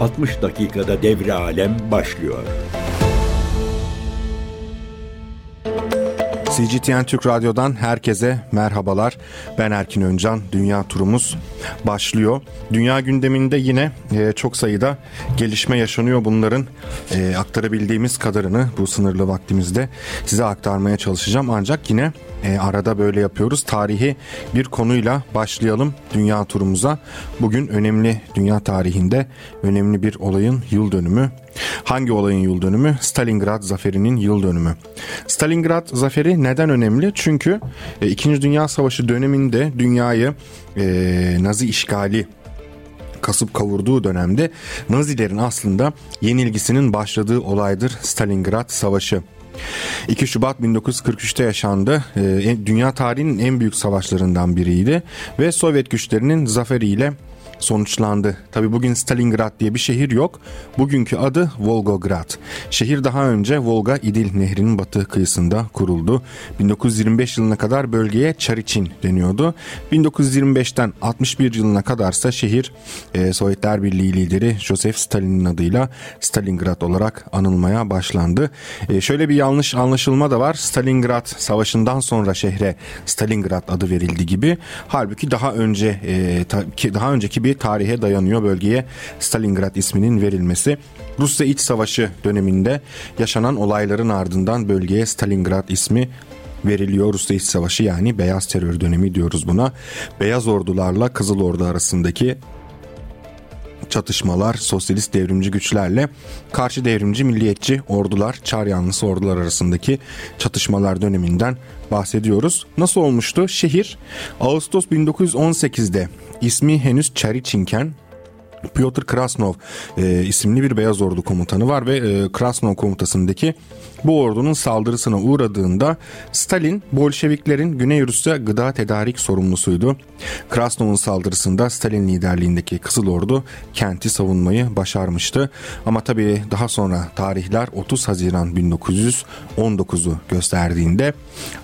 60 dakikada devre alem başlıyor. CGTN Türk Radyo'dan herkese merhabalar. Ben Erkin Öncan. Dünya turumuz başlıyor. Dünya gündeminde yine e, çok sayıda gelişme yaşanıyor. Bunların e, aktarabildiğimiz kadarını bu sınırlı vaktimizde size aktarmaya çalışacağım. Ancak yine e, arada böyle yapıyoruz. Tarihi bir konuyla başlayalım dünya turumuza. Bugün önemli dünya tarihinde önemli bir olayın yıl dönümü. Hangi olayın yıl dönümü? Stalingrad zaferinin yıl dönümü. Stalingrad zaferi neden önemli? Çünkü e, 2. Dünya Savaşı döneminde dünyayı e, Nazi işgali kasıp kavurduğu dönemde Nazilerin aslında yenilgisinin başladığı olaydır Stalingrad Savaşı. 2 Şubat 1943'te yaşandı. Ee, dünya tarihinin en büyük savaşlarından biriydi ve Sovyet güçlerinin zaferiyle sonuçlandı. Tabi bugün Stalingrad diye bir şehir yok. Bugünkü adı Volgograd. Şehir daha önce Volga İdil Nehri'nin batı kıyısında kuruldu. 1925 yılına kadar bölgeye Çariçin deniyordu. 1925'ten 61 yılına kadarsa şehir e, Sovyetler Birliği lideri Joseph Stalin'in adıyla Stalingrad olarak anılmaya başlandı. E, şöyle bir yanlış anlaşılma da var. Stalingrad savaşından sonra şehre Stalingrad adı verildi gibi. Halbuki daha önce e, ta, daha önceki bir bir tarihe dayanıyor bölgeye Stalingrad isminin verilmesi. Rusya İç Savaşı döneminde yaşanan olayların ardından bölgeye Stalingrad ismi veriliyor. Rusya İç Savaşı yani Beyaz Terör dönemi diyoruz buna. Beyaz ordularla Kızıl Ordu arasındaki çatışmalar sosyalist devrimci güçlerle karşı devrimci milliyetçi ordular, çar yanlısı ordular arasındaki çatışmalar döneminden bahsediyoruz. Nasıl olmuştu? Şehir Ağustos 1918'de ismi henüz Çariçinken Piotr Krasnov e, isimli bir Beyaz Ordu komutanı var ve e, Krasnov komutasındaki bu ordunun saldırısına uğradığında Stalin Bolşeviklerin Güney Rusya gıda tedarik sorumlusuydu. Krasnov'un saldırısında Stalin liderliğindeki Kızıl Ordu kenti savunmayı başarmıştı. Ama tabii daha sonra tarihler 30 Haziran 1919'u gösterdiğinde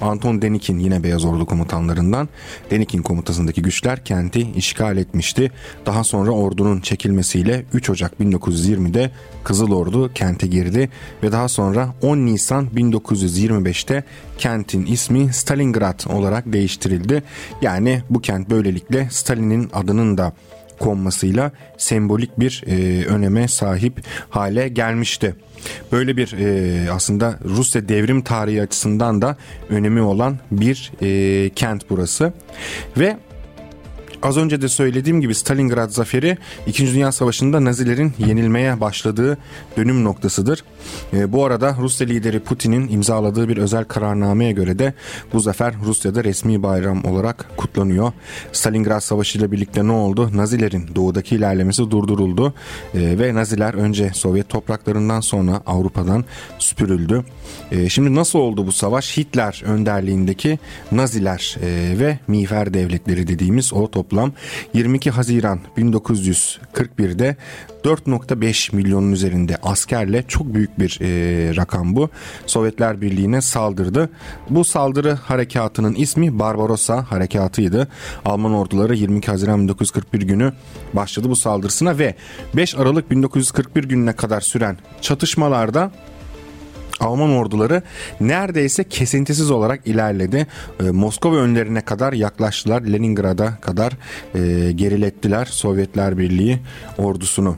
Anton Denikin yine Beyaz Ordu komutanlarından Denikin komutasındaki güçler kenti işgal etmişti. Daha sonra ordunun çekilmesiyle 3 Ocak 1920'de Kızıl Ordu kente girdi ve daha sonra 10 Nisan 1925'te kentin ismi Stalingrad olarak değiştirildi. Yani bu kent böylelikle Stalin'in adının da konmasıyla sembolik bir e, öneme sahip hale gelmişti. Böyle bir e, aslında Rusya devrim tarihi açısından da önemi olan bir e, kent burası ve Az önce de söylediğim gibi Stalingrad zaferi 2. Dünya Savaşı'nda Nazilerin yenilmeye başladığı dönüm noktasıdır. E, bu arada Rusya lideri Putin'in imzaladığı bir özel kararnameye göre de bu zafer Rusya'da resmi bayram olarak kutlanıyor. Stalingrad Savaşı ile birlikte ne oldu? Nazilerin doğudaki ilerlemesi durduruldu e, ve Naziler önce Sovyet topraklarından sonra Avrupa'dan süpürüldü. E, şimdi nasıl oldu bu savaş? Hitler önderliğindeki Naziler e, ve miğfer devletleri dediğimiz o toplam 22 Haziran 1941'de 4.5 milyonun üzerinde askerle çok büyük bir e, rakam bu. Sovyetler Birliği'ne saldırdı. Bu saldırı harekatının ismi Barbarossa harekatıydı. Alman orduları 22 Haziran 1941 günü başladı bu saldırısına ve 5 Aralık 1941 gününe kadar süren çatışmalarda Alman orduları neredeyse kesintisiz olarak ilerledi. E, Moskova önlerine kadar yaklaştılar. Leningrad'a kadar e, gerilettiler Sovyetler Birliği ordusunu.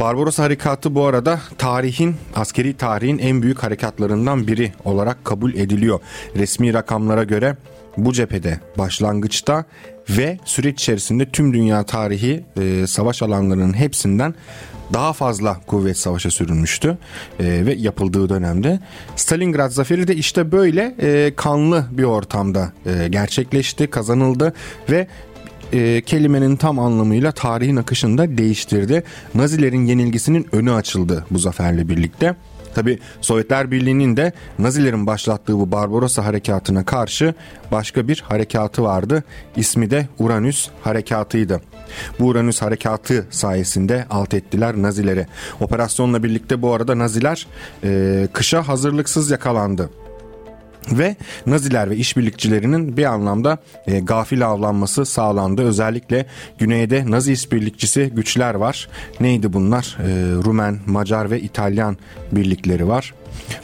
Barbaros Harekatı bu arada tarihin, askeri tarihin en büyük harekatlarından biri olarak kabul ediliyor. Resmi rakamlara göre bu cephede başlangıçta ve süreç içerisinde tüm dünya tarihi e, savaş alanlarının hepsinden daha fazla kuvvet savaşa sürülmüştü e, ve yapıldığı dönemde. Stalingrad zaferi de işte böyle e, kanlı bir ortamda e, gerçekleşti, kazanıldı ve e, kelimenin tam anlamıyla tarihin akışını da değiştirdi. Nazilerin yenilgisinin önü açıldı bu zaferle birlikte. Tabi Sovyetler Birliği'nin de Nazilerin başlattığı bu Barbarossa harekatına karşı başka bir harekatı vardı. İsmi de Uranüs harekatıydı. Bu Uranüs harekatı sayesinde alt ettiler Nazileri. Operasyonla birlikte bu arada Naziler e, kışa hazırlıksız yakalandı. Ve Naziler ve işbirlikçilerinin bir anlamda e, gafil avlanması sağlandı. Özellikle güneyde Nazi işbirlikçisi güçler var. Neydi bunlar? E, Rumen, Macar ve İtalyan birlikleri var.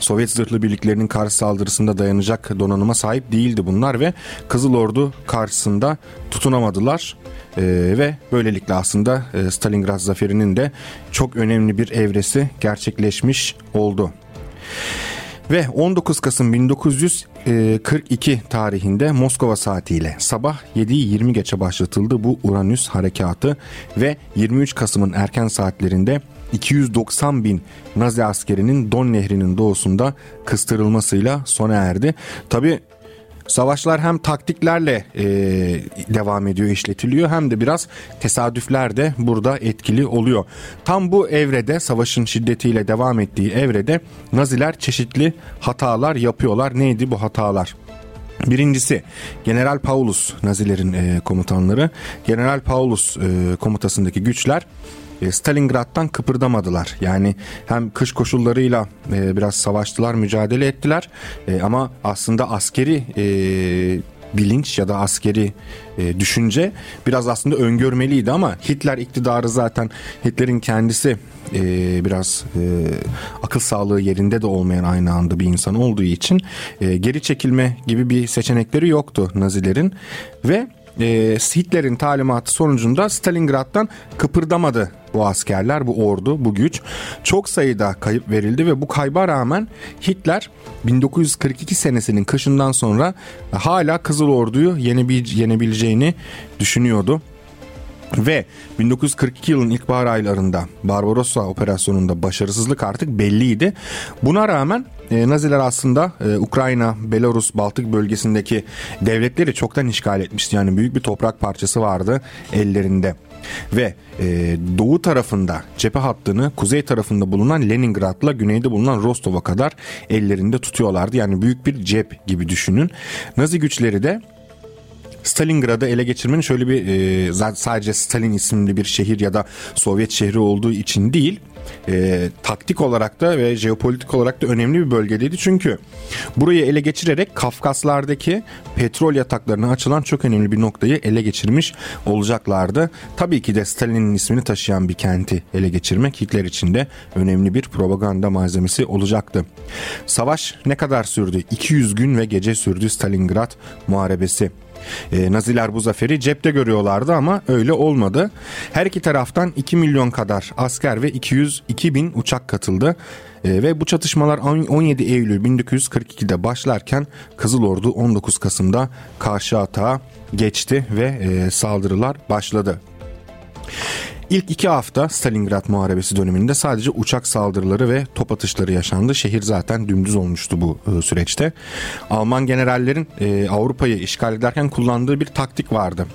Sovyet zırhlı birliklerinin karşı saldırısında dayanacak donanıma sahip değildi bunlar ve Kızıl Ordu karşısında tutunamadılar. Ee, ve böylelikle aslında e, Stalingrad zaferinin de çok önemli bir evresi gerçekleşmiş oldu. Ve 19 Kasım 1942 tarihinde Moskova saatiyle sabah 7'yi 20 geçe başlatıldı bu Uranüs harekatı ve 23 Kasım'ın erken saatlerinde 290 bin Nazi askerinin Don Nehri'nin doğusunda kıstırılmasıyla sona erdi. Tabi Savaşlar hem taktiklerle e, devam ediyor, işletiliyor hem de biraz tesadüfler de burada etkili oluyor. Tam bu evrede savaşın şiddetiyle devam ettiği evrede Naziler çeşitli hatalar yapıyorlar. Neydi bu hatalar? Birincisi General Paulus Nazilerin e, komutanları. General Paulus e, komutasındaki güçler Stalingrad'dan kıpırdamadılar. Yani hem kış koşullarıyla e, biraz savaştılar, mücadele ettiler. E, ama aslında askeri bilinç ya da askeri e, düşünce biraz aslında öngörmeliydi. Ama Hitler iktidarı zaten Hitler'in kendisi e, biraz e, akıl sağlığı yerinde de olmayan aynı anda bir insan olduğu için e, geri çekilme gibi bir seçenekleri yoktu Nazilerin. Ve e, Hitler'in talimatı sonucunda Stalingrad'dan kıpırdamadı bu askerler, bu ordu, bu güç. Çok sayıda kayıp verildi ve bu kayba rağmen Hitler 1942 senesinin kışından sonra hala Kızıl Ordu'yu yenebileceğini düşünüyordu. Ve 1942 yılın ilkbahar aylarında Barbarossa operasyonunda başarısızlık artık belliydi. Buna rağmen e, Naziler aslında e, Ukrayna, Belarus, Baltık bölgesindeki devletleri çoktan işgal etmişti. Yani büyük bir toprak parçası vardı ellerinde. Ve e, doğu tarafında cephe hattını kuzey tarafında bulunan Leningrad'la güneyde bulunan Rostov'a kadar ellerinde tutuyorlardı. Yani büyük bir cep gibi düşünün. Nazi güçleri de Stalingrad'ı ele geçirmenin şöyle bir e, sadece Stalin isimli bir şehir ya da Sovyet şehri olduğu için değil e, taktik olarak da ve jeopolitik olarak da önemli bir bölgedeydi. Çünkü burayı ele geçirerek Kafkaslardaki petrol yataklarına açılan çok önemli bir noktayı ele geçirmiş olacaklardı. Tabii ki de Stalin'in ismini taşıyan bir kenti ele geçirmek Hitler için de önemli bir propaganda malzemesi olacaktı. Savaş ne kadar sürdü? 200 gün ve gece sürdü Stalingrad muharebesi. E, Naziler bu zaferi cepte görüyorlardı ama öyle olmadı. Her iki taraftan 2 milyon kadar asker ve 202 bin uçak katıldı. E, ve bu çatışmalar 17 Eylül 1942'de başlarken Kızıl Ordu 19 Kasım'da karşı atağa geçti ve e, saldırılar başladı. İlk iki hafta Stalingrad Muharebesi döneminde sadece uçak saldırıları ve top atışları yaşandı. Şehir zaten dümdüz olmuştu bu e, süreçte. Alman generallerin e, Avrupa'yı işgal ederken kullandığı bir taktik vardı.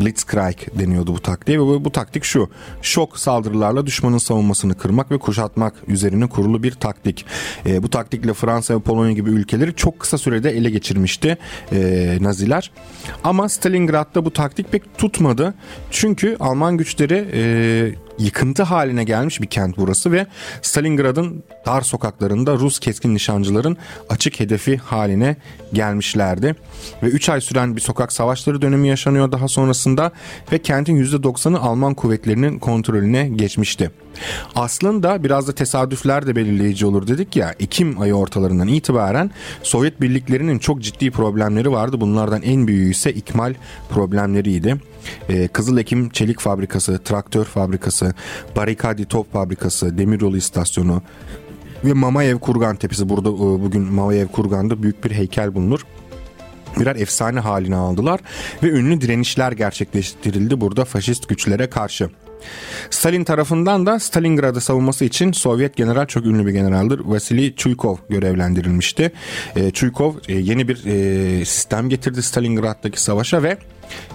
Blitzkrieg deniyordu bu taktiğe ve bu, bu taktik şu. Şok saldırılarla düşmanın savunmasını kırmak ve kuşatmak üzerine kurulu bir taktik. E, bu taktikle Fransa ve Polonya gibi ülkeleri çok kısa sürede ele geçirmişti e, Naziler. Ama Stalingrad'da bu taktik pek tutmadı. Çünkü Alman güçleri e, yıkıntı haline gelmiş bir kent burası ve Stalingrad'ın dar sokaklarında Rus keskin nişancıların açık hedefi haline gelmişlerdi. Ve 3 ay süren bir sokak savaşları dönemi yaşanıyor daha sonrasında ve kentin %90'ı Alman kuvvetlerinin kontrolüne geçmişti. Aslında biraz da tesadüfler de belirleyici olur dedik ya Ekim ayı ortalarından itibaren Sovyet birliklerinin çok ciddi problemleri vardı. Bunlardan en büyüğü ise ikmal problemleriydi. Ee, Kızıl Ekim Çelik Fabrikası, Traktör Fabrikası, Barikadi Top Fabrikası, Demiryolu İstasyonu ve Mamayev Kurgan Tepesi. Burada e, bugün Mamayev Kurgan'da büyük bir heykel bulunur birer efsane haline aldılar ve ünlü direnişler gerçekleştirildi burada faşist güçlere karşı. Stalin tarafından da Stalingrad'ı savunması için Sovyet general çok ünlü bir generaldir. Vasily Chuykov görevlendirilmişti. E, Chuykov e, yeni bir e, sistem getirdi Stalingrad'daki savaşa ve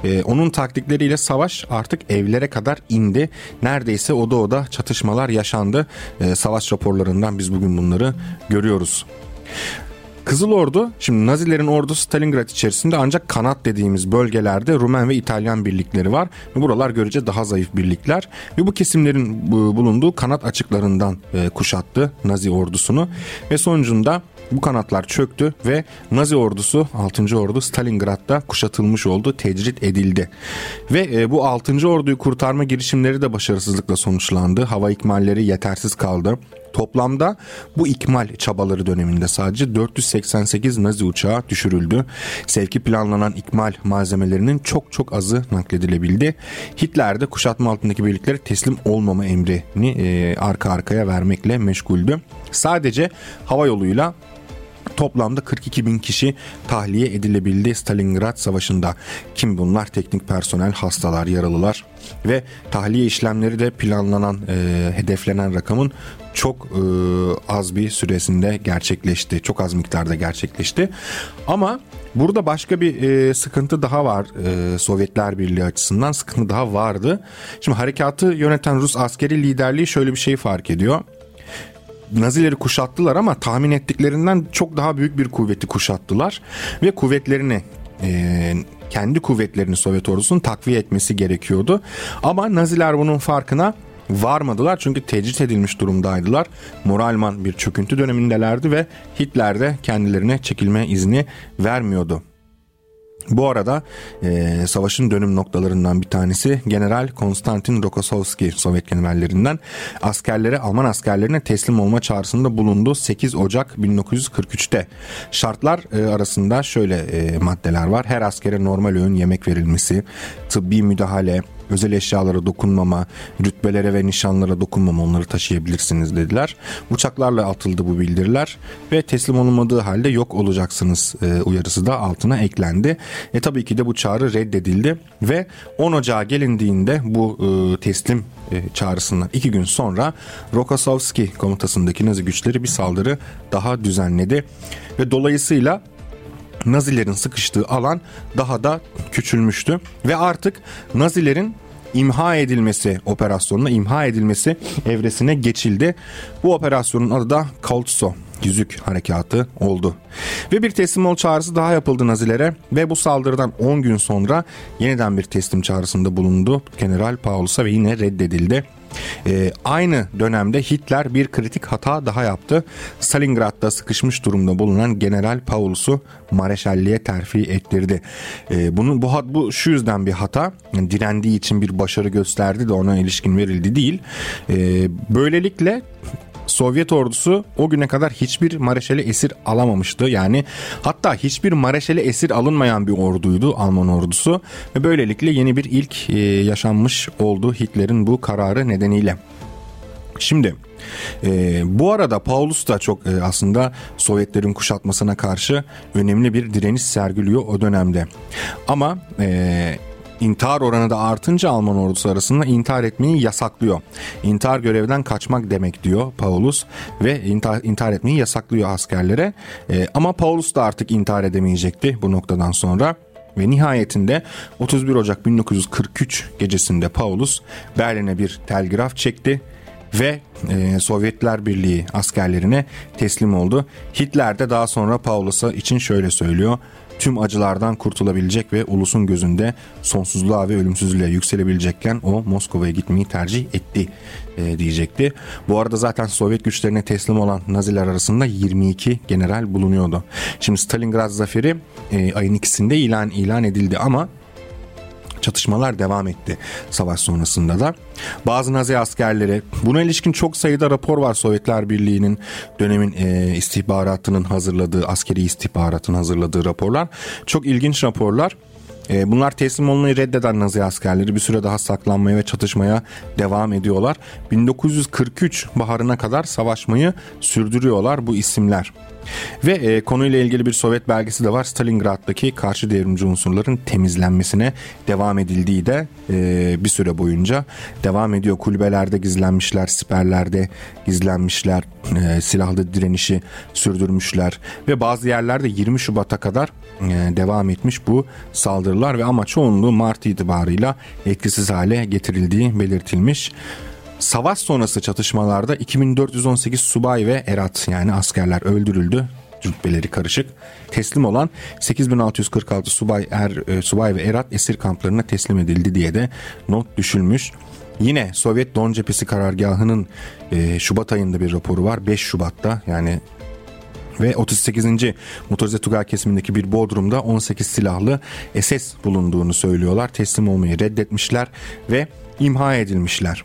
e, onun taktikleriyle savaş artık evlere kadar indi. Neredeyse oda oda çatışmalar yaşandı. E, savaş raporlarından biz bugün bunları görüyoruz. Kızıl Ordu şimdi Nazilerin ordusu Stalingrad içerisinde ancak kanat dediğimiz bölgelerde Rumen ve İtalyan birlikleri var. Ve buralar görece daha zayıf birlikler ve bu kesimlerin bulunduğu kanat açıklarından e, kuşattı Nazi ordusunu ve sonucunda bu kanatlar çöktü ve Nazi ordusu 6. ordu Stalingrad'da kuşatılmış oldu, tecrit edildi. Ve e, bu 6. orduyu kurtarma girişimleri de başarısızlıkla sonuçlandı. Hava ikmalleri yetersiz kaldı. Toplamda bu ikmal çabaları döneminde sadece 488 Nazi uçağı düşürüldü. Sevki planlanan ikmal malzemelerinin çok çok azı nakledilebildi. Hitler de kuşatma altındaki birlikleri teslim olmama emrini e, arka arkaya vermekle meşguldü. Sadece hava yoluyla Toplamda 42 bin kişi tahliye edilebildi Stalingrad Savaşı'nda. Kim bunlar? Teknik personel, hastalar, yaralılar ve tahliye işlemleri de planlanan, e, hedeflenen rakamın çok e, az bir süresinde gerçekleşti. Çok az miktarda gerçekleşti. Ama burada başka bir e, sıkıntı daha var e, Sovyetler Birliği açısından sıkıntı daha vardı. Şimdi harekatı yöneten Rus askeri liderliği şöyle bir şey fark ediyor. Nazileri kuşattılar ama tahmin ettiklerinden çok daha büyük bir kuvveti kuşattılar ve kuvvetlerini e, kendi kuvvetlerini Sovyet ordusunun takviye etmesi gerekiyordu. Ama Naziler bunun farkına varmadılar çünkü tecrit edilmiş durumdaydılar. Moralman bir çöküntü dönemindelerdi ve Hitler de kendilerine çekilme izni vermiyordu. Bu arada e, savaşın dönüm noktalarından bir tanesi General Konstantin Rokossovski Sovyet generallerinden askerlere Alman askerlerine teslim olma çağrısında bulundu 8 Ocak 1943'te. Şartlar e, arasında şöyle e, maddeler var. Her askere normal öğün yemek verilmesi, tıbbi müdahale, özel eşyalara dokunmama, rütbelere ve nişanlara dokunmama onları taşıyabilirsiniz dediler. Uçaklarla atıldı bu bildiriler ve teslim olunmadığı halde yok olacaksınız e, uyarısı da altına eklendi. E tabii ki de bu çağrı reddedildi ve 10 Ocağı gelindiğinde bu e, teslim e, çağrısından iki gün sonra Rokossovski komutasındaki Nazi güçleri bir saldırı daha düzenledi ve dolayısıyla Nazilerin sıkıştığı alan daha da küçülmüştü ve artık Nazilerin imha edilmesi operasyonuna imha edilmesi evresine geçildi. Bu operasyonun adı da Kaltso yüzük harekatı oldu. Ve bir teslim ol çağrısı daha yapıldı Nazilere ve bu saldırıdan 10 gün sonra yeniden bir teslim çağrısında bulundu General Paulus'a ve yine reddedildi. Ee, aynı dönemde Hitler bir kritik hata daha yaptı. Stalingrad'da sıkışmış durumda bulunan General Paulus'u mareşalliğe terfi ettirdi. Ee, bunu bu, bu şu yüzden bir hata. Yani direndiği için bir başarı gösterdi de ona ilişkin verildi değil. Ee, böylelikle Sovyet ordusu o güne kadar hiçbir Mareşal'i esir alamamıştı. Yani hatta hiçbir Mareşal'i esir alınmayan bir orduydu Alman ordusu ve böylelikle yeni bir ilk e, yaşanmış oldu Hitler'in bu kararı nedeniyle. Şimdi e, bu arada Paulus da çok e, aslında Sovyetlerin kuşatmasına karşı önemli bir direniş sergiliyor o dönemde. Ama e, İntihar oranı da artınca Alman ordusu arasında intihar etmeyi yasaklıyor. İntihar görevden kaçmak demek diyor Paulus ve intihar, intihar etmeyi yasaklıyor askerlere. E, ama Paulus da artık intihar edemeyecekti bu noktadan sonra. Ve nihayetinde 31 Ocak 1943 gecesinde Paulus Berlin'e bir telgraf çekti ve e, Sovyetler Birliği askerlerine teslim oldu. Hitler de daha sonra Paulus'a için şöyle söylüyor tüm acılardan kurtulabilecek ve ulusun gözünde sonsuzluğa ve ölümsüzlüğe yükselebilecekken o Moskova'ya gitmeyi tercih etti e, diyecekti. Bu arada zaten Sovyet güçlerine teslim olan Naziler arasında 22 general bulunuyordu. Şimdi Stalingrad zaferi e, ayın ikisinde ilan ilan edildi ama çatışmalar devam etti savaş sonrasında da. Bazı Nazi askerleri buna ilişkin çok sayıda rapor var Sovyetler Birliği'nin dönemin e, istihbaratının hazırladığı askeri istihbaratın hazırladığı raporlar. Çok ilginç raporlar. E, bunlar teslim olmayı reddeden Nazi askerleri bir süre daha saklanmaya ve çatışmaya devam ediyorlar. 1943 baharına kadar savaşmayı sürdürüyorlar bu isimler. Ve e, konuyla ilgili bir Sovyet belgesi de var. Stalingrad'daki karşı devrimci unsurların temizlenmesine devam edildiği de e, bir süre boyunca devam ediyor. Kulübelerde gizlenmişler, siperlerde gizlenmişler, e, silahlı direnişi sürdürmüşler ve bazı yerlerde 20 Şubat'a kadar e, devam etmiş bu saldırılar ve ama çoğunluğu Mart itibarıyla etkisiz hale getirildiği belirtilmiş. Savaş sonrası çatışmalarda 2418 subay ve erat yani askerler öldürüldü rütbeleri karışık. Teslim olan 8646 subay er e, subay ve erat esir kamplarına teslim edildi diye de not düşülmüş. Yine Sovyet Don Cephesi karargahının e, Şubat ayında bir raporu var. 5 Şubat'ta yani ve 38. Motorize Tugay kesimindeki bir bodrumda 18 silahlı SS bulunduğunu söylüyorlar. Teslim olmayı reddetmişler ve imha edilmişler.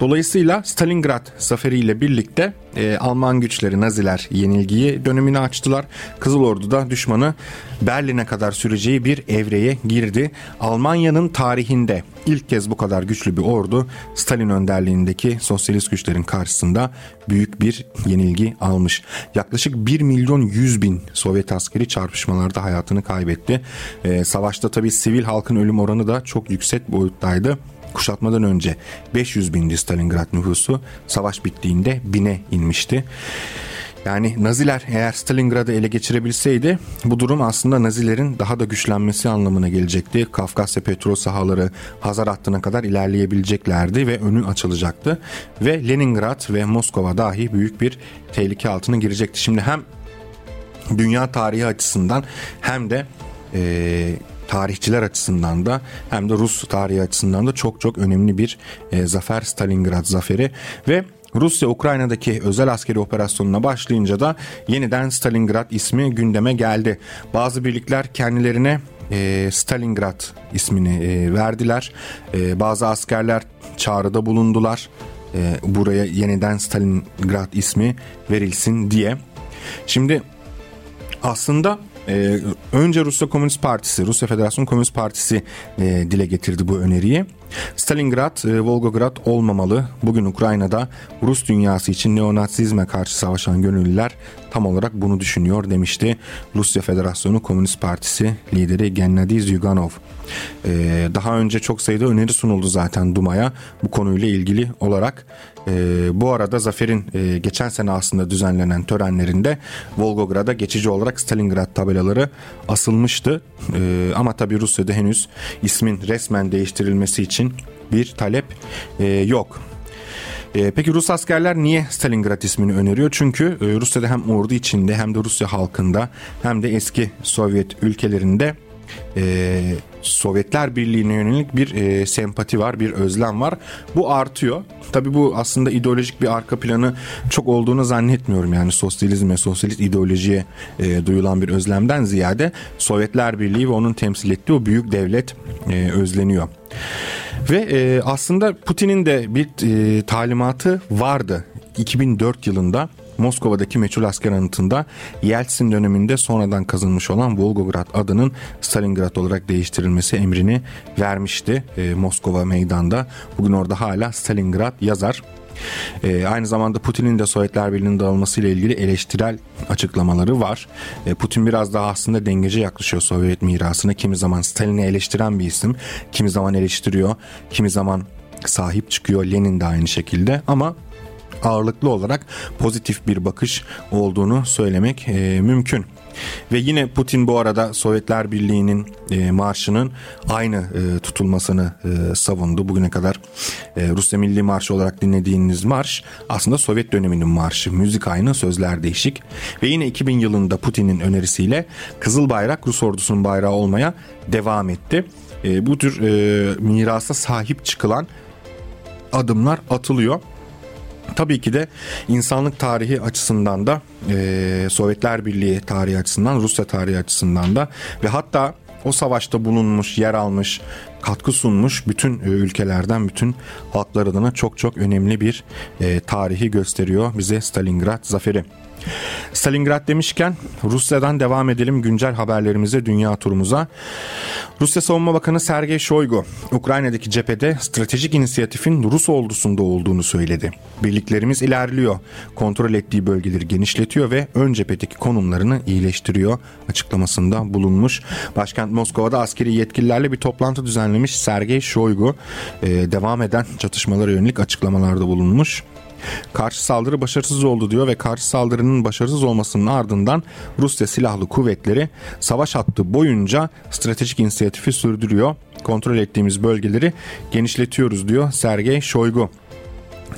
Dolayısıyla Stalingrad zaferiyle birlikte e, Alman güçleri Naziler yenilgiyi dönemini açtılar. Kızıl Ordu da düşmanı Berlin'e kadar süreceği bir evreye girdi. Almanya'nın tarihinde ilk kez bu kadar güçlü bir ordu Stalin önderliğindeki sosyalist güçlerin karşısında büyük bir yenilgi almış. Yaklaşık 1 milyon 100 bin Sovyet askeri çarpışmalarda hayatını kaybetti. E, savaşta tabii sivil halkın ölüm oranı da çok yüksek boyuttaydı. Kuşatmadan önce 500 bindi Stalingrad nüfusu. Savaş bittiğinde bine inmişti. Yani Naziler eğer Stalingrad'ı ele geçirebilseydi bu durum aslında Nazilerin daha da güçlenmesi anlamına gelecekti. Kafkasya petrol sahaları Hazar hattına kadar ilerleyebileceklerdi ve önü açılacaktı. Ve Leningrad ve Moskova dahi büyük bir tehlike altına girecekti. Şimdi hem dünya tarihi açısından hem de e, tarihçiler açısından da hem de Rus tarihi açısından da çok çok önemli bir e, zafer Stalingrad zaferi ve Rusya Ukrayna'daki özel askeri operasyonuna başlayınca da yeniden Stalingrad ismi gündeme geldi. Bazı birlikler kendilerine e, Stalingrad ismini e, verdiler. E, bazı askerler çağrıda bulundular. E, buraya yeniden Stalingrad ismi verilsin diye. Şimdi aslında önce Rusya Komünist Partisi, Rusya Federasyon Komünist Partisi e, dile getirdi bu öneriyi. Stalingrad, e, Volgograd olmamalı. Bugün Ukrayna'da Rus dünyası için neonazizme karşı savaşan gönüllüler tam olarak bunu düşünüyor demişti. Rusya Federasyonu Komünist Partisi lideri Gennady Zyuganov. Ee, daha önce çok sayıda öneri sunuldu zaten Duma'ya bu konuyla ilgili olarak. Ee, bu arada Zafer'in e, geçen sene aslında düzenlenen törenlerinde Volgograd'a geçici olarak Stalingrad tabelaları asılmıştı. Ee, ama tabi Rusya'da henüz ismin resmen değiştirilmesi için bir talep e, yok. E, peki Rus askerler niye Stalingrad ismini öneriyor? Çünkü e, Rusya'da hem ordu içinde hem de Rusya halkında hem de eski Sovyet ülkelerinde e, Sovyetler Birliği'ne yönelik bir e, sempati var, bir özlem var. Bu artıyor. Tabii bu aslında ideolojik bir arka planı çok olduğunu zannetmiyorum. Yani sosyalizme, sosyalist ideolojiye e, duyulan bir özlemden ziyade Sovyetler Birliği ve onun temsil ettiği o büyük devlet e, özleniyor. Ve e, aslında Putin'in de bir e, talimatı vardı. 2004 yılında Moskova'daki meçhul asker anıtında Yeltsin döneminde sonradan kazınmış olan Volgograd adının Stalingrad olarak değiştirilmesi emrini vermişti e, Moskova meydanda. Bugün orada hala Stalingrad yazar. E, aynı zamanda Putin'in de Sovyetler Birliği'nin dağılmasıyla ilgili eleştirel açıklamaları var. E, Putin biraz daha aslında dengece yaklaşıyor Sovyet mirasına. Kimi zaman Stalin'i eleştiren bir isim, kimi zaman eleştiriyor, kimi zaman sahip çıkıyor. Lenin de aynı şekilde ama ağırlıklı olarak pozitif bir bakış olduğunu söylemek e, mümkün. Ve yine Putin bu arada Sovyetler Birliği'nin e, marşının aynı e, tutulmasını e, savundu. Bugüne kadar e, Rusya Milli Marşı olarak dinlediğiniz marş aslında Sovyet döneminin marşı. Müzik aynı, sözler değişik. Ve yine 2000 yılında Putin'in önerisiyle Kızıl Bayrak Rus ordusunun bayrağı olmaya devam etti. E, bu tür e, mirasa sahip çıkılan adımlar atılıyor. Tabii ki de insanlık tarihi açısından da e, Sovyetler Birliği tarihi açısından Rusya tarihi açısından da ve hatta o savaşta bulunmuş, yer almış, katkı sunmuş bütün e, ülkelerden, bütün halklar adına çok çok önemli bir e, tarihi gösteriyor bize Stalingrad zaferi. Stalingrad demişken Rusya'dan devam edelim güncel haberlerimize, dünya turumuza. Rusya Savunma Bakanı Sergey Shoigu, Ukrayna'daki cephede stratejik inisiyatifin Rus ordusunda olduğunu söyledi. Birliklerimiz ilerliyor, kontrol ettiği bölgeleri genişletiyor ve ön cephedeki konumlarını iyileştiriyor açıklamasında bulunmuş. Başkent Moskova'da askeri yetkililerle bir toplantı düzenlemiş Sergey Shoigu, devam eden çatışmalara yönelik açıklamalarda bulunmuş. Karşı saldırı başarısız oldu diyor ve karşı saldırının başarısız olmasının ardından Rusya Silahlı Kuvvetleri savaş hattı boyunca stratejik inisiyatifi sürdürüyor. Kontrol ettiğimiz bölgeleri genişletiyoruz diyor Sergey Shoigu.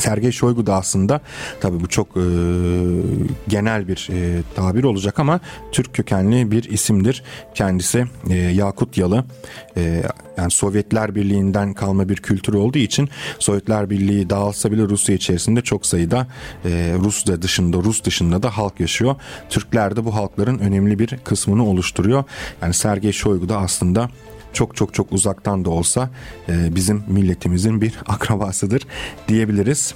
Sergey Shoigu da aslında tabi bu çok e, genel bir e, tabir olacak ama Türk kökenli bir isimdir. Kendisi e, Yakutyalı e, yani Sovyetler Birliği'nden kalma bir kültür olduğu için Sovyetler Birliği dağılsa bile Rusya içerisinde çok sayıda e, Rus da dışında Rus dışında da halk yaşıyor. Türkler de bu halkların önemli bir kısmını oluşturuyor. Yani Sergey Shoigu da aslında çok çok çok uzaktan da olsa e, bizim milletimizin bir akrabasıdır diyebiliriz.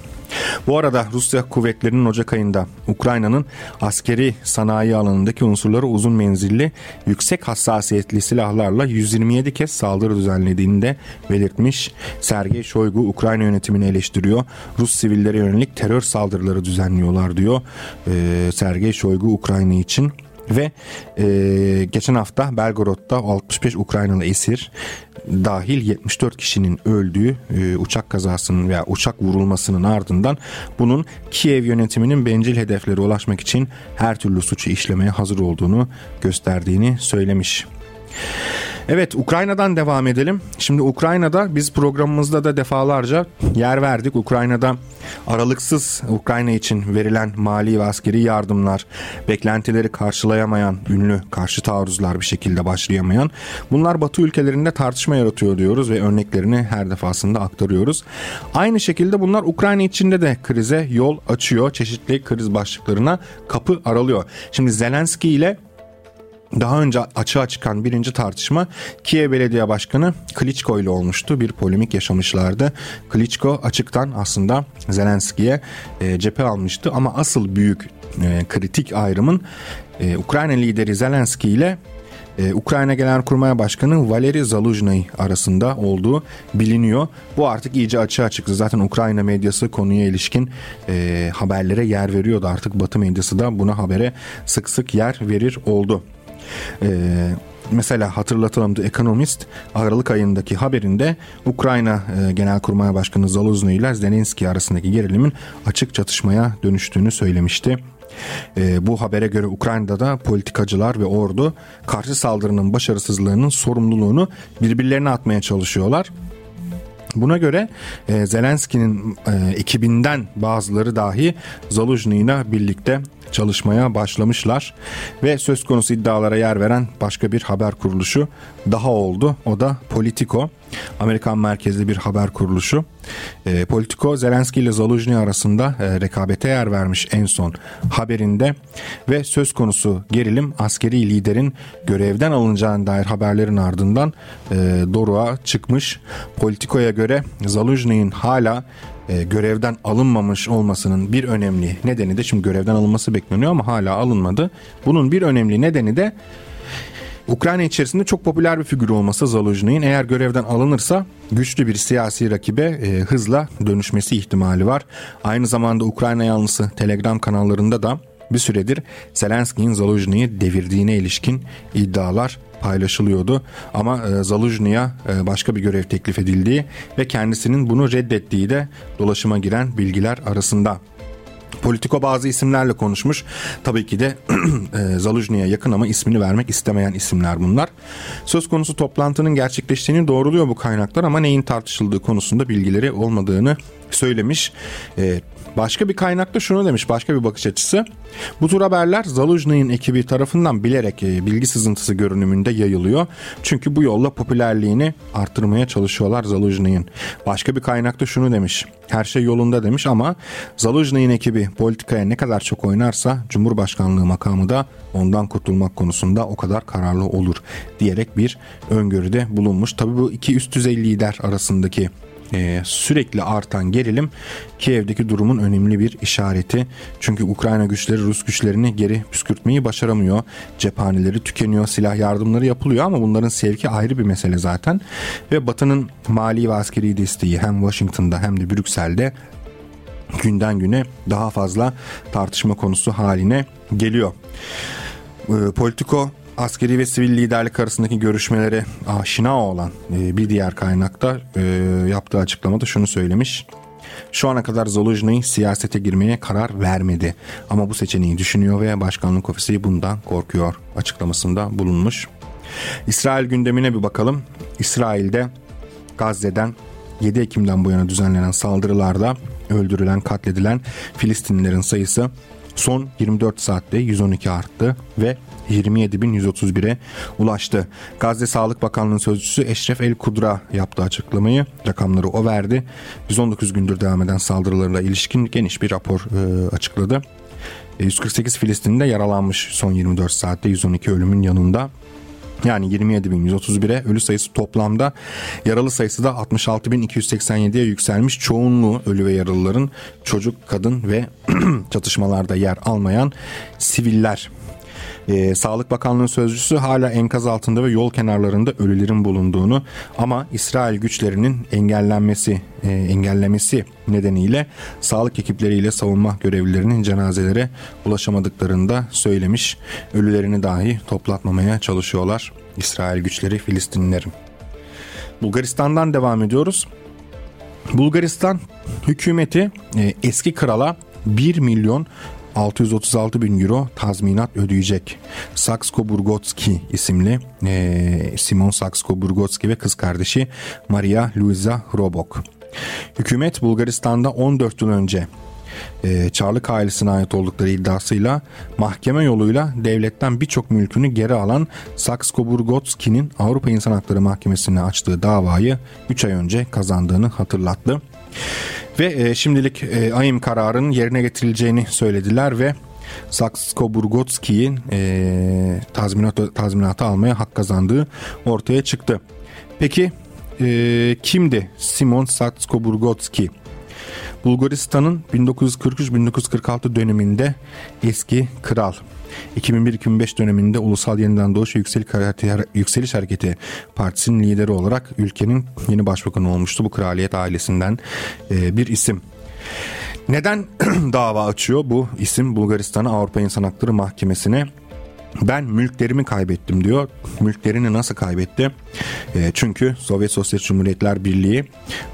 Bu arada Rusya kuvvetlerinin Ocak ayında Ukrayna'nın askeri sanayi alanındaki unsurları uzun menzilli yüksek hassasiyetli silahlarla 127 kez saldırı düzenlediğini de belirtmiş. Sergey Shoigu Ukrayna yönetimini eleştiriyor. Rus sivillere yönelik terör saldırıları düzenliyorlar diyor. Ee, Sergey Shoigu Ukrayna için ve e, geçen hafta Belgorod'da 65 Ukraynalı esir dahil 74 kişinin öldüğü e, uçak kazasının veya uçak vurulmasının ardından bunun Kiev yönetiminin bencil hedeflere ulaşmak için her türlü suçu işlemeye hazır olduğunu gösterdiğini söylemiş. Evet Ukrayna'dan devam edelim. Şimdi Ukrayna'da biz programımızda da defalarca yer verdik. Ukrayna'da aralıksız Ukrayna için verilen mali ve askeri yardımlar, beklentileri karşılayamayan, ünlü karşı taarruzlar bir şekilde başlayamayan bunlar Batı ülkelerinde tartışma yaratıyor diyoruz ve örneklerini her defasında aktarıyoruz. Aynı şekilde bunlar Ukrayna içinde de krize yol açıyor. Çeşitli kriz başlıklarına kapı aralıyor. Şimdi Zelenski ile daha önce açığa çıkan birinci tartışma Kiev Belediye Başkanı Klitschko ile olmuştu. Bir polemik yaşamışlardı. Klitschko açıktan aslında Zelenski'ye e, cephe almıştı ama asıl büyük e, kritik ayrımın e, Ukrayna lideri Zelenski ile ee, Ukrayna Genelkurmay Başkanı Valeri Zaluzhnyi arasında olduğu biliniyor. Bu artık iyice açığa çıktı. Zaten Ukrayna medyası konuya ilişkin e, haberlere yer veriyordu. Artık Batı medyası da buna habere sık sık yer verir oldu. Ee, mesela hatırlatalım The Economist Aralık ayındaki haberinde Ukrayna e, Genelkurmay Başkanı Zaluzny ile Zelenski arasındaki gerilimin açık çatışmaya dönüştüğünü söylemişti. E, bu habere göre Ukrayna'da da politikacılar ve ordu karşı saldırının başarısızlığının sorumluluğunu birbirlerine atmaya çalışıyorlar. Buna göre e, Zelenski'nin e, ekibinden bazıları dahi Zaluzny ile birlikte çalışmaya başlamışlar ve söz konusu iddialara yer veren başka bir haber kuruluşu daha oldu. O da Politico. Amerikan merkezli bir haber kuruluşu. E, Politico Zelenski ile Zaluzny arasında e, rekabete yer vermiş en son haberinde ve söz konusu gerilim askeri liderin görevden alınacağına dair haberlerin ardından e, doruğa çıkmış. Politico'ya göre Zaluzny'in hala e, görevden alınmamış olmasının bir önemli nedeni de şimdi görevden alınması bekleniyor ama hala alınmadı. Bunun bir önemli nedeni de Ukrayna içerisinde çok popüler bir figür olması Zaluzny'in eğer görevden alınırsa güçlü bir siyasi rakibe e, hızla dönüşmesi ihtimali var. Aynı zamanda Ukrayna yanlısı Telegram kanallarında da bir süredir Zelenski'nin Zaluzny'yi devirdiğine ilişkin iddialar paylaşılıyordu. Ama e, Zaluzny'a e, başka bir görev teklif edildiği ve kendisinin bunu reddettiği de dolaşıma giren bilgiler arasında. Politiko bazı isimlerle konuşmuş. Tabii ki de e, Zaluzny'ye yakın ama ismini vermek istemeyen isimler bunlar. Söz konusu toplantının gerçekleştiğini doğruluyor bu kaynaklar ama neyin tartışıldığı konusunda bilgileri olmadığını söylemiş. E, başka bir kaynakta şunu demiş başka bir bakış açısı. Bu tür haberler Zaluzny'in ekibi tarafından bilerek e, bilgi sızıntısı görünümünde yayılıyor. Çünkü bu yolla popülerliğini arttırmaya çalışıyorlar Zaluzny'in. Başka bir kaynakta şunu demiş. Her şey yolunda demiş ama Zaluzny'in ekibi politikaya ne kadar çok oynarsa Cumhurbaşkanlığı makamı da ondan kurtulmak konusunda o kadar kararlı olur diyerek bir öngörüde bulunmuş. Tabii bu iki üst düzey lider arasındaki e, sürekli artan gerilim Kiev'deki durumun önemli bir işareti. Çünkü Ukrayna güçleri Rus güçlerini geri püskürtmeyi başaramıyor. Cephaneleri tükeniyor, silah yardımları yapılıyor ama bunların sevki ayrı bir mesele zaten. Ve Batı'nın mali ve askeri desteği hem Washington'da hem de Brüksel'de günden güne daha fazla tartışma konusu haline geliyor. E, Politico askeri ve sivil liderlik arasındaki görüşmelere aşina olan e, bir diğer kaynakta e, yaptığı açıklamada şunu söylemiş. Şu ana kadar Zaluzhny siyasete girmeye karar vermedi. Ama bu seçeneği düşünüyor ve başkanlık ofisi bundan korkuyor açıklamasında bulunmuş. İsrail gündemine bir bakalım. İsrail'de Gazze'den 7 Ekim'den bu yana düzenlenen saldırılarda öldürülen, katledilen Filistinlilerin sayısı son 24 saatte 112 arttı ve 27.131'e ulaştı. Gazze Sağlık Bakanlığı Sözcüsü Eşref El Kudra yaptığı açıklamayı. Rakamları o verdi. 119 gündür devam eden saldırılarla ilişkin geniş bir rapor e, açıkladı. 148 e, Filistinli de yaralanmış son 24 saatte 112 ölümün yanında. Yani 27.131'e ölü sayısı toplamda yaralı sayısı da 66.287'ye yükselmiş. Çoğunluğu ölü ve yaralıların çocuk, kadın ve çatışmalarda yer almayan siviller. Ee, Sağlık Bakanlığı sözcüsü hala enkaz altında ve yol kenarlarında ölülerin bulunduğunu ama İsrail güçlerinin engellenmesi e, engellemesi nedeniyle sağlık ekipleriyle savunma görevlilerinin cenazelere ulaşamadıklarını da söylemiş. Ölülerini dahi toplatmamaya çalışıyorlar İsrail güçleri Filistinlilerin. Bulgaristan'dan devam ediyoruz. Bulgaristan hükümeti e, eski krala 1 milyon 636 bin euro tazminat ödeyecek. Saksko-Burgotski isimli e, Simon Saksko-Burgotski ve kız kardeşi Maria Luisa Hrobok. Hükümet Bulgaristan'da 14 yıl önce e, Çarlık ailesine ait oldukları iddiasıyla mahkeme yoluyla devletten birçok mülkünü geri alan Saksko-Burgotski'nin Avrupa İnsan Hakları Mahkemesi'ne açtığı davayı 3 ay önce kazandığını hatırlattı. Ve e, şimdilik e, AYİM kararının yerine getirileceğini söylediler ve Saksko-Burgotski'nin e, tazminat, tazminatı almaya hak kazandığı ortaya çıktı. Peki e, kimdi Simon Saksko-Burgotski? Bulgaristan'ın 1943-1946 döneminde eski kral. 2001-2005 döneminde Ulusal Yeniden Doğuş ve Yükseliş Hareketi Partisi'nin lideri olarak ülkenin yeni başbakanı olmuştu. Bu kraliyet ailesinden e, bir isim. Neden dava açıyor bu isim Bulgaristan'a Avrupa İnsan Hakları Mahkemesi'ne? Ben mülklerimi kaybettim diyor. Mülklerini nasıl kaybetti? E, çünkü Sovyet Sosyalist Cumhuriyetler Birliği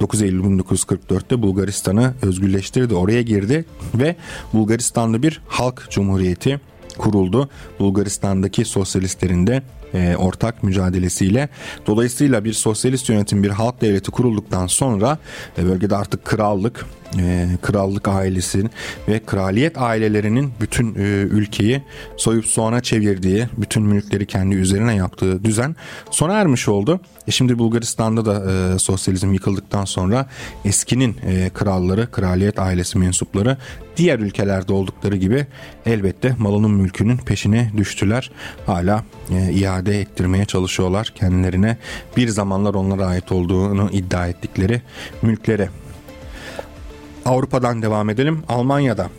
9 Eylül 1944'te Bulgaristan'ı özgürleştirdi. Oraya girdi ve Bulgaristan'da bir halk cumhuriyeti kuruldu. Bulgaristan'daki sosyalistlerin de e, ortak mücadelesiyle. Dolayısıyla bir sosyalist yönetim bir halk devleti kurulduktan sonra e, bölgede artık krallık, e, krallık ailesi ve kraliyet ailelerinin bütün e, ülkeyi soyup soğana çevirdiği, bütün mülkleri kendi üzerine yaptığı düzen sona ermiş oldu. E şimdi Bulgaristan'da da e, sosyalizm yıkıldıktan sonra eskinin e, kralları, kraliyet ailesi mensupları diğer ülkelerde oldukları gibi elbette malının mülkünün peşine düştüler. Hala e, iade ettirmeye çalışıyorlar kendilerine bir zamanlar onlara ait olduğunu iddia ettikleri mülklere. Avrupa'dan devam edelim. Almanya'da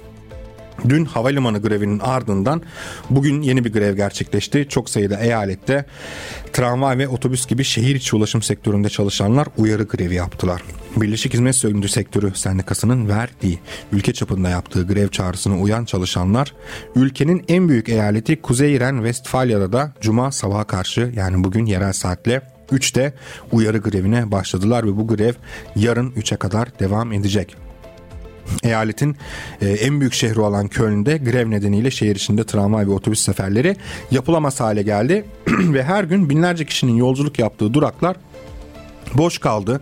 Dün havalimanı grevinin ardından bugün yeni bir grev gerçekleşti. Çok sayıda eyalette tramvay ve otobüs gibi şehir içi ulaşım sektöründe çalışanlar uyarı grevi yaptılar. Birleşik Hizmet Sektörü Sendikası'nın verdiği ülke çapında yaptığı grev çağrısına uyan çalışanlar ülkenin en büyük eyaleti Kuzey Ren Westfalya'da da cuma sabaha karşı yani bugün yerel saatle 3'te uyarı grevine başladılar ve bu grev yarın 3'e kadar devam edecek. Eyaletin e, en büyük şehri olan Köln'de grev nedeniyle şehir içinde tramvay ve otobüs seferleri yapılamaz hale geldi ve her gün binlerce kişinin yolculuk yaptığı duraklar boş kaldı.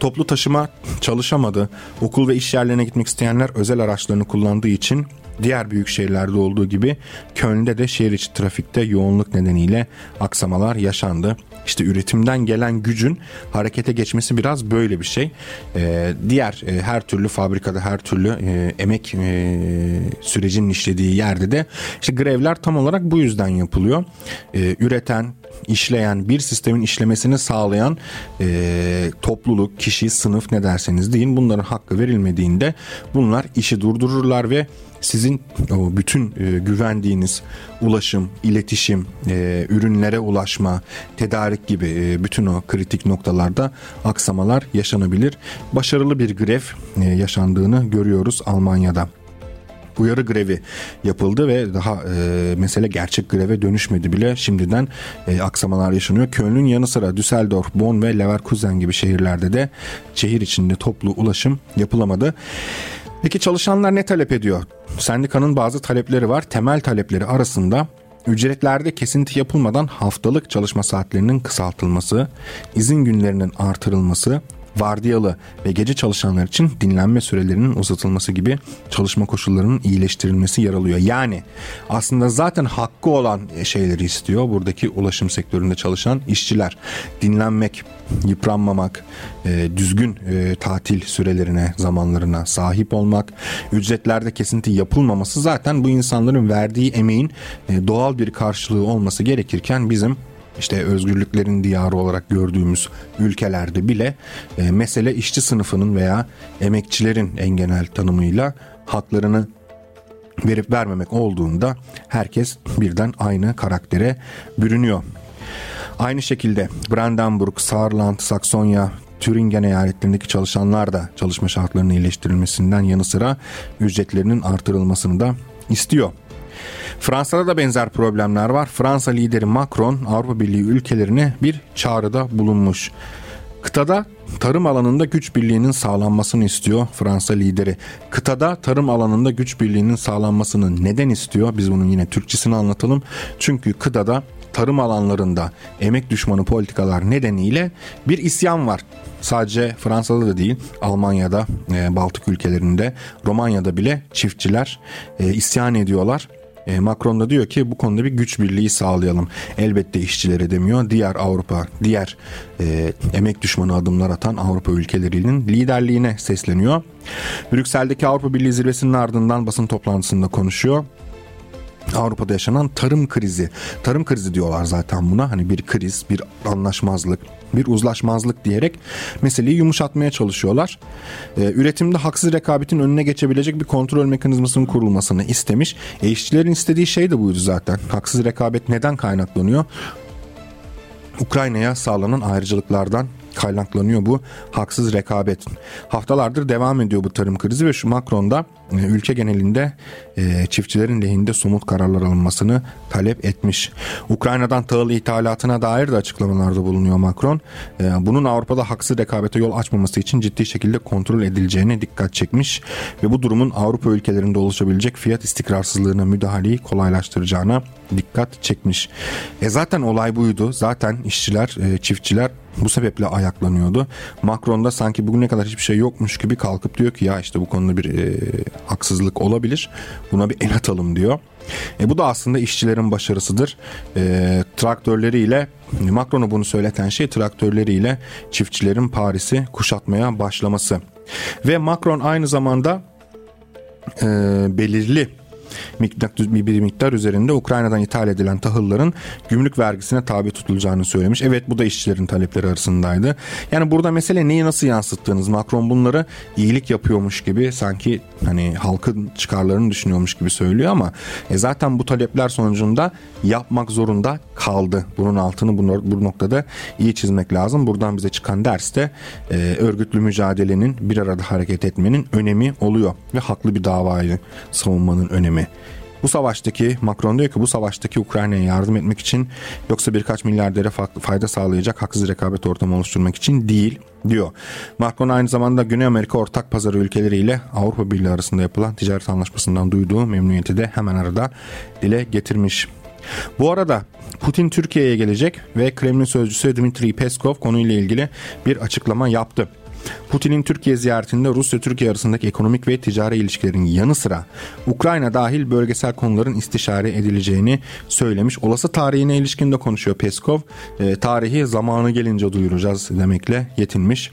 Toplu taşıma çalışamadı. Okul ve iş yerlerine gitmek isteyenler özel araçlarını kullandığı için diğer büyük şehirlerde olduğu gibi Köln'de de şehir içi trafikte yoğunluk nedeniyle aksamalar yaşandı. İşte üretimden gelen gücün harekete geçmesi biraz böyle bir şey. Ee, diğer e, her türlü fabrikada her türlü e, emek e, sürecinin işlediği yerde de işte grevler tam olarak bu yüzden yapılıyor. Ee, üreten, işleyen, bir sistemin işlemesini sağlayan e, topluluk, kişi, sınıf ne derseniz deyin bunların hakkı verilmediğinde bunlar işi durdururlar ve sizin o bütün e, güvendiğiniz ulaşım, iletişim, e, ürünlere ulaşma, tedarik gibi e, bütün o kritik noktalarda aksamalar yaşanabilir. Başarılı bir grev e, yaşandığını görüyoruz Almanya'da uyarı grevi yapıldı ve daha e, mesele gerçek greve dönüşmedi bile. Şimdiden e, aksamalar yaşanıyor. Köln'ün yanı sıra Düsseldorf, Bonn ve Leverkusen gibi şehirlerde de şehir içinde toplu ulaşım yapılamadı. Peki çalışanlar ne talep ediyor? Sendikanın bazı talepleri var. Temel talepleri arasında ücretlerde kesinti yapılmadan haftalık çalışma saatlerinin kısaltılması, izin günlerinin artırılması, vardiyalı ve gece çalışanlar için dinlenme sürelerinin uzatılması gibi çalışma koşullarının iyileştirilmesi yer alıyor. Yani aslında zaten hakkı olan şeyleri istiyor buradaki ulaşım sektöründe çalışan işçiler. Dinlenmek, yıpranmamak, e, düzgün e, tatil sürelerine, zamanlarına sahip olmak, ücretlerde kesinti yapılmaması zaten bu insanların verdiği emeğin e, doğal bir karşılığı olması gerekirken bizim işte özgürlüklerin diyarı olarak gördüğümüz ülkelerde bile e, mesele işçi sınıfının veya emekçilerin en genel tanımıyla haklarını verip vermemek olduğunda herkes birden aynı karaktere bürünüyor. Aynı şekilde Brandenburg, Saarland, Saksonya, Türingen eyaletlerindeki çalışanlar da çalışma şartlarının iyileştirilmesinden yanı sıra ücretlerinin artırılmasını da istiyor. Fransa'da da benzer problemler var. Fransa lideri Macron Avrupa Birliği ülkelerine bir çağrıda bulunmuş. Kıtada tarım alanında güç birliğinin sağlanmasını istiyor Fransa lideri. Kıtada tarım alanında güç birliğinin sağlanmasını neden istiyor? Biz bunun yine Türkçesini anlatalım. Çünkü kıtada tarım alanlarında emek düşmanı politikalar nedeniyle bir isyan var. Sadece Fransa'da da değil Almanya'da, e, Baltık ülkelerinde, Romanya'da bile çiftçiler e, isyan ediyorlar. E, Macron da diyor ki bu konuda bir güç birliği sağlayalım. Elbette işçilere demiyor. Diğer Avrupa, diğer e, emek düşmanı adımlar atan Avrupa ülkelerinin liderliğine sesleniyor. Brüksel'deki Avrupa Birliği zirvesinin ardından basın toplantısında konuşuyor. Avrupa'da yaşanan tarım krizi. Tarım krizi diyorlar zaten buna. Hani bir kriz, bir anlaşmazlık, bir uzlaşmazlık diyerek meseleyi yumuşatmaya çalışıyorlar. Ee, üretimde haksız rekabetin önüne geçebilecek bir kontrol mekanizmasının kurulmasını istemiş. E işçilerin istediği şey de buydu zaten. Haksız rekabet neden kaynaklanıyor? Ukrayna'ya sağlanan ayrıcalıklardan kaynaklanıyor bu haksız rekabet. Haftalardır devam ediyor bu tarım krizi ve şu Macron da e, ülke genelinde e, çiftçilerin lehinde somut kararlar alınmasını talep etmiş. Ukrayna'dan tahıl ithalatına dair de açıklamalarda bulunuyor Macron. E, bunun Avrupa'da haksız rekabete yol açmaması için ciddi şekilde kontrol edileceğine dikkat çekmiş ve bu durumun Avrupa ülkelerinde oluşabilecek fiyat istikrarsızlığına müdahaleyi kolaylaştıracağına dikkat çekmiş. E zaten olay buydu. Zaten işçiler, çiftçiler bu sebeple ayaklanıyordu. Macron da sanki bugüne kadar hiçbir şey yokmuş gibi kalkıp diyor ki ya işte bu konuda bir e, haksızlık olabilir. Buna bir el atalım diyor. E, bu da aslında işçilerin başarısıdır. E, traktörleriyle Macron'a bunu söyleten şey traktörleriyle çiftçilerin Paris'i kuşatmaya başlaması. Ve Macron aynı zamanda e, belirli bir miktar üzerinde Ukrayna'dan ithal edilen tahılların gümrük vergisine tabi tutulacağını söylemiş. Evet bu da işçilerin talepleri arasındaydı. Yani burada mesele neyi nasıl yansıttığınız Macron bunları iyilik yapıyormuş gibi sanki hani halkın çıkarlarını düşünüyormuş gibi söylüyor ama e zaten bu talepler sonucunda yapmak zorunda kaldı. Bunun altını bu, bu noktada iyi çizmek lazım. Buradan bize çıkan derste e, örgütlü mücadelenin bir arada hareket etmenin önemi oluyor ve haklı bir davayı savunmanın önemi. Bu savaştaki Macron diyor ki bu savaştaki Ukrayna'ya yardım etmek için yoksa birkaç milyardere fayda sağlayacak haksız rekabet ortamı oluşturmak için değil diyor. Macron aynı zamanda Güney Amerika ortak pazarı ülkeleriyle Avrupa Birliği arasında yapılan ticaret anlaşmasından duyduğu memnuniyeti de hemen arada dile getirmiş. Bu arada Putin Türkiye'ye gelecek ve Kremlin sözcüsü Dmitry Peskov konuyla ilgili bir açıklama yaptı. Putin'in Türkiye ziyaretinde Rusya-Türkiye arasındaki ekonomik ve ticari ilişkilerin yanı sıra Ukrayna dahil bölgesel konuların istişare edileceğini söylemiş. Olası tarihine ilişkin de konuşuyor Peskov. E, tarihi zamanı gelince duyuracağız demekle yetinmiş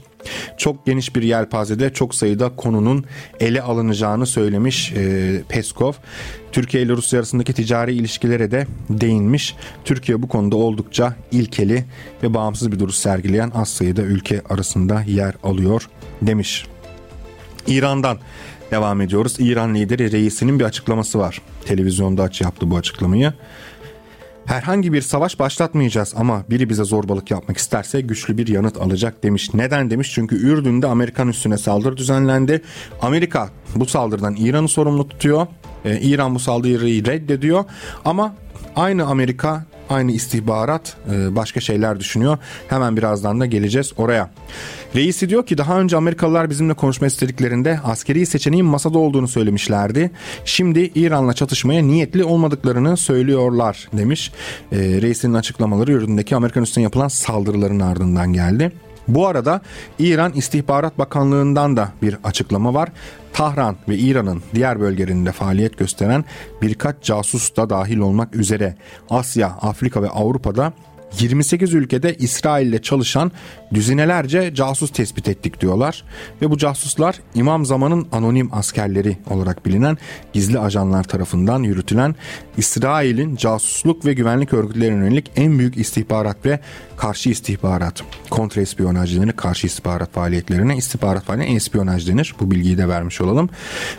çok geniş bir yelpazede çok sayıda konunun ele alınacağını söylemiş e, Peskov. Türkiye ile Rusya arasındaki ticari ilişkilere de değinmiş. Türkiye bu konuda oldukça ilkeli ve bağımsız bir duruş sergileyen az sayıda ülke arasında yer alıyor demiş. İran'dan devam ediyoruz. İran lideri reisinin bir açıklaması var. Televizyonda aç yaptı bu açıklamayı. Herhangi bir savaş başlatmayacağız ama biri bize zorbalık yapmak isterse güçlü bir yanıt alacak demiş. Neden demiş? Çünkü Ürdün'de Amerikan üstüne saldırı düzenlendi. Amerika bu saldırıdan İran'ı sorumlu tutuyor. Ee, İran bu saldırıyı reddediyor ama aynı Amerika aynı istihbarat e, başka şeyler düşünüyor. Hemen birazdan da geleceğiz oraya. Reisi diyor ki daha önce Amerikalılar bizimle konuşma istediklerinde askeri seçeneğin masada olduğunu söylemişlerdi. Şimdi İran'la çatışmaya niyetli olmadıklarını söylüyorlar demiş. E, reisinin açıklamaları yurdundaki Amerikan üstüne yapılan saldırıların ardından geldi. Bu arada İran İstihbarat Bakanlığı'ndan da bir açıklama var. Tahran ve İran'ın diğer bölgelerinde faaliyet gösteren birkaç casus da dahil olmak üzere Asya, Afrika ve Avrupa'da 28 ülkede İsrail ile çalışan düzinelerce casus tespit ettik diyorlar. Ve bu casuslar İmam Zaman'ın anonim askerleri olarak bilinen gizli ajanlar tarafından yürütülen İsrail'in casusluk ve güvenlik örgütlerine yönelik en büyük istihbarat ve karşı istihbarat, kontrespiyonaj denir, karşı istihbarat faaliyetlerine istihbarat faaliyetine espiyonaj denir. Bu bilgiyi de vermiş olalım.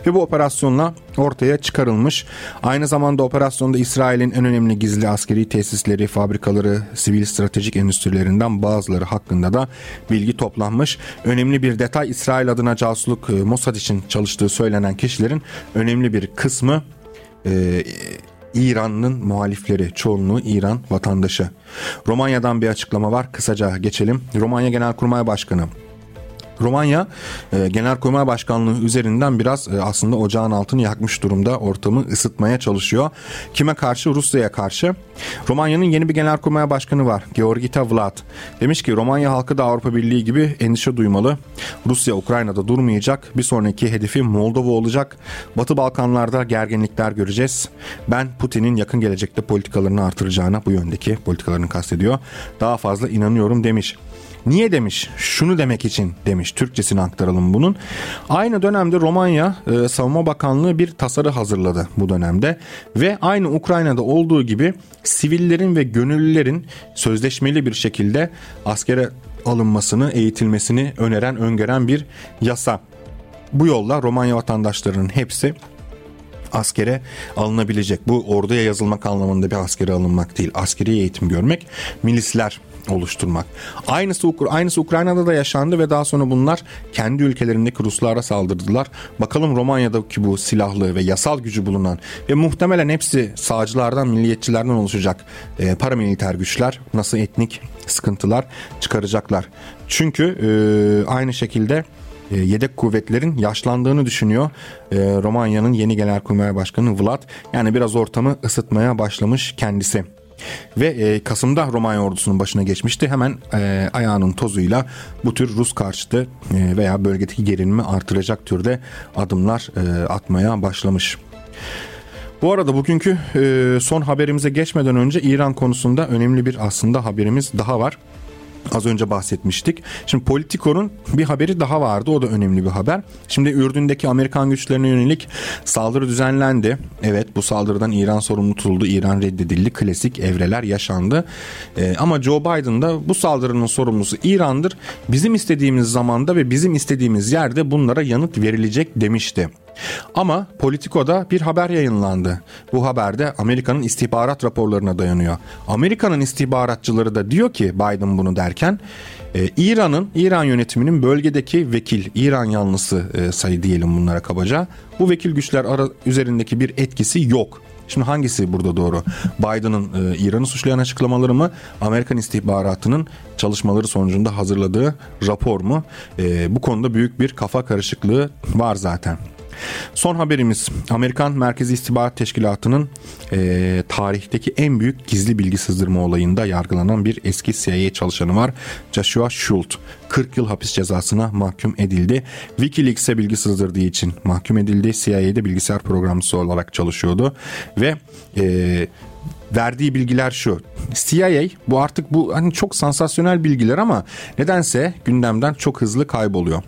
Ve bu operasyonla ortaya çıkarılmış. Aynı zamanda operasyonda İsrail'in en önemli gizli askeri tesisleri, fabrikaları, sivil stratejik endüstrilerinden bazıları hakkında da bilgi toplanmış. Önemli bir detay İsrail adına casusluk e, Mossad için çalıştığı söylenen kişilerin önemli bir kısmı e, İran'ın muhalifleri, çoğunluğu İran vatandaşı. Romanya'dan bir açıklama var. Kısaca geçelim. Romanya Genelkurmay Başkanı Romanya e, Genelkurmay Başkanlığı üzerinden biraz e, aslında ocağın altını yakmış durumda. Ortamı ısıtmaya çalışıyor. Kime karşı? Rusya'ya karşı. Romanya'nın yeni bir Genelkurmay Başkanı var. Georgita Vlad. Demiş ki Romanya halkı da Avrupa Birliği gibi endişe duymalı. Rusya Ukrayna'da durmayacak. Bir sonraki hedefi Moldova olacak. Batı Balkanlarda gerginlikler göreceğiz. Ben Putin'in yakın gelecekte politikalarını artıracağına bu yöndeki politikalarını kastediyor. Daha fazla inanıyorum demiş. Niye demiş? Şunu demek için demiş. Türkçesini aktaralım bunun. Aynı dönemde Romanya e, Savunma Bakanlığı bir tasarı hazırladı bu dönemde ve aynı Ukrayna'da olduğu gibi sivillerin ve gönüllülerin sözleşmeli bir şekilde askere alınmasını, eğitilmesini öneren, öngören bir yasa. Bu yolla Romanya vatandaşlarının hepsi askere alınabilecek. Bu orduya yazılmak anlamında bir askere alınmak değil. Askeri eğitim görmek, milisler oluşturmak. Aynısı, aynısı Ukrayna'da da yaşandı ve daha sonra bunlar kendi ülkelerindeki Ruslara saldırdılar. Bakalım Romanya'daki bu silahlı ve yasal gücü bulunan ve muhtemelen hepsi sağcılardan, milliyetçilerden oluşacak e, paramiliter güçler nasıl etnik sıkıntılar çıkaracaklar. Çünkü e, aynı şekilde e, yedek kuvvetlerin yaşlandığını düşünüyor e, Romanya'nın yeni genelkurmay başkanı Vlad. Yani biraz ortamı ısıtmaya başlamış kendisi. Ve e, Kasım'da Romanya ordusunun başına geçmişti. Hemen e, ayağının tozuyla bu tür Rus karşıtı e, veya bölgedeki gerilimi artıracak türde adımlar e, atmaya başlamış. Bu arada bugünkü e, son haberimize geçmeden önce İran konusunda önemli bir aslında haberimiz daha var. Az önce bahsetmiştik. Şimdi Politico'nun bir haberi daha vardı. O da önemli bir haber. Şimdi Ürdün'deki Amerikan güçlerine yönelik saldırı düzenlendi. Evet bu saldırıdan İran sorumlu tutuldu. İran reddedildi. Klasik evreler yaşandı. Ee, ama Joe Biden da bu saldırının sorumlusu İran'dır. Bizim istediğimiz zamanda ve bizim istediğimiz yerde bunlara yanıt verilecek demişti. Ama Politico'da bir haber yayınlandı. Bu haberde Amerika'nın istihbarat raporlarına dayanıyor. Amerika'nın istihbaratçıları da diyor ki Biden bunu derken e, İran'ın, İran yönetiminin bölgedeki vekil, İran yanlısı e, sayı diyelim bunlara kabaca. Bu vekil güçler ara, üzerindeki bir etkisi yok. Şimdi hangisi burada doğru? Biden'ın e, İran'ı suçlayan açıklamaları mı? Amerikan istihbaratının çalışmaları sonucunda hazırladığı rapor mu? E, bu konuda büyük bir kafa karışıklığı var zaten. Son haberimiz Amerikan Merkezi İstihbarat Teşkilatı'nın e, tarihteki en büyük gizli bilgi sızdırma olayında yargılanan bir eski CIA çalışanı var. Joshua Schultz 40 yıl hapis cezasına mahkum edildi. Wikileaks'e bilgi sızdırdığı için mahkum edildi. CIA'de bilgisayar programcısı olarak çalışıyordu ve e, verdiği bilgiler şu. CIA bu artık bu hani çok sansasyonel bilgiler ama nedense gündemden çok hızlı kayboluyor.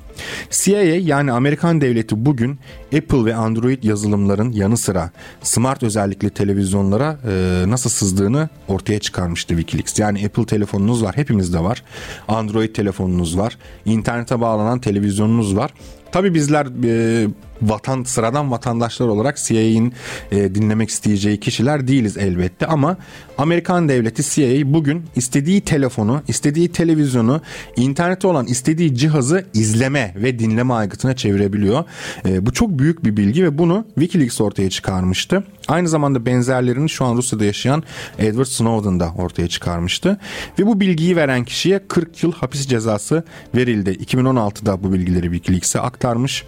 CIA yani Amerikan devleti bugün Apple ve Android yazılımların yanı sıra smart özellikli televizyonlara e, nasıl sızdığını ortaya çıkarmıştı Wikileaks. Yani Apple telefonunuz var, hepimizde var. Android telefonunuz var. internete bağlanan televizyonunuz var. Tabi bizler e, vatan sıradan vatandaşlar olarak CIA'nin e, dinlemek isteyeceği kişiler değiliz elbette ama Amerikan devleti CIA bugün istediği telefonu, istediği televizyonu, internette olan istediği cihazı izleme ve dinleme aygıtına çevirebiliyor. E, bu çok büyük bir bilgi ve bunu WikiLeaks ortaya çıkarmıştı. Aynı zamanda benzerlerini şu an Rusya'da yaşayan Edward Snowden da ortaya çıkarmıştı. Ve bu bilgiyi veren kişiye 40 yıl hapis cezası verildi. 2016'da bu bilgileri Wikileaks'e aktarmış.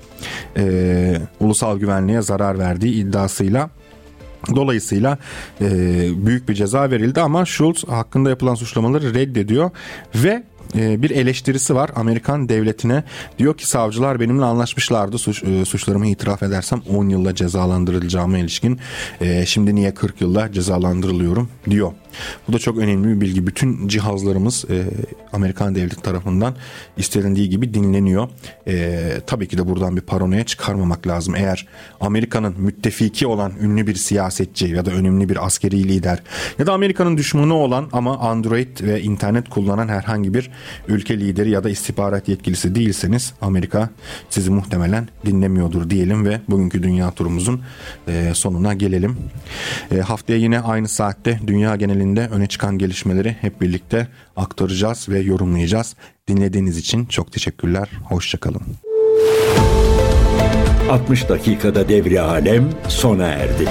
Ee, ulusal güvenliğe zarar verdiği iddiasıyla Dolayısıyla e, büyük bir ceza verildi ama Schultz hakkında yapılan suçlamaları reddediyor ve e, bir eleştirisi var Amerikan devletine. Diyor ki savcılar benimle anlaşmışlardı suç, e, suçlarımı itiraf edersem 10 yılla cezalandırılacağıma ilişkin. E, şimdi niye 40 yılla cezalandırılıyorum diyor. Bu da çok önemli bir bilgi. Bütün cihazlarımız e, Amerikan devleti tarafından istenildiği gibi dinleniyor. E, tabii ki de buradan bir paranoya çıkarmamak lazım. Eğer Amerika'nın müttefiki olan ünlü bir siyasetçi ya da önemli bir askeri lider ya da Amerika'nın düşmanı olan ama Android ve internet kullanan herhangi bir ülke lideri ya da istihbarat yetkilisi değilseniz Amerika sizi muhtemelen dinlemiyordur diyelim ve bugünkü dünya turumuzun e, sonuna gelelim. E, haftaya yine aynı saatte dünya genelinde öne çıkan gelişmeleri hep birlikte aktaracağız ve yorumlayacağız. Dinlediğiniz için çok teşekkürler. Hoşçakalın. 60 dakikada devri alem sona erdi.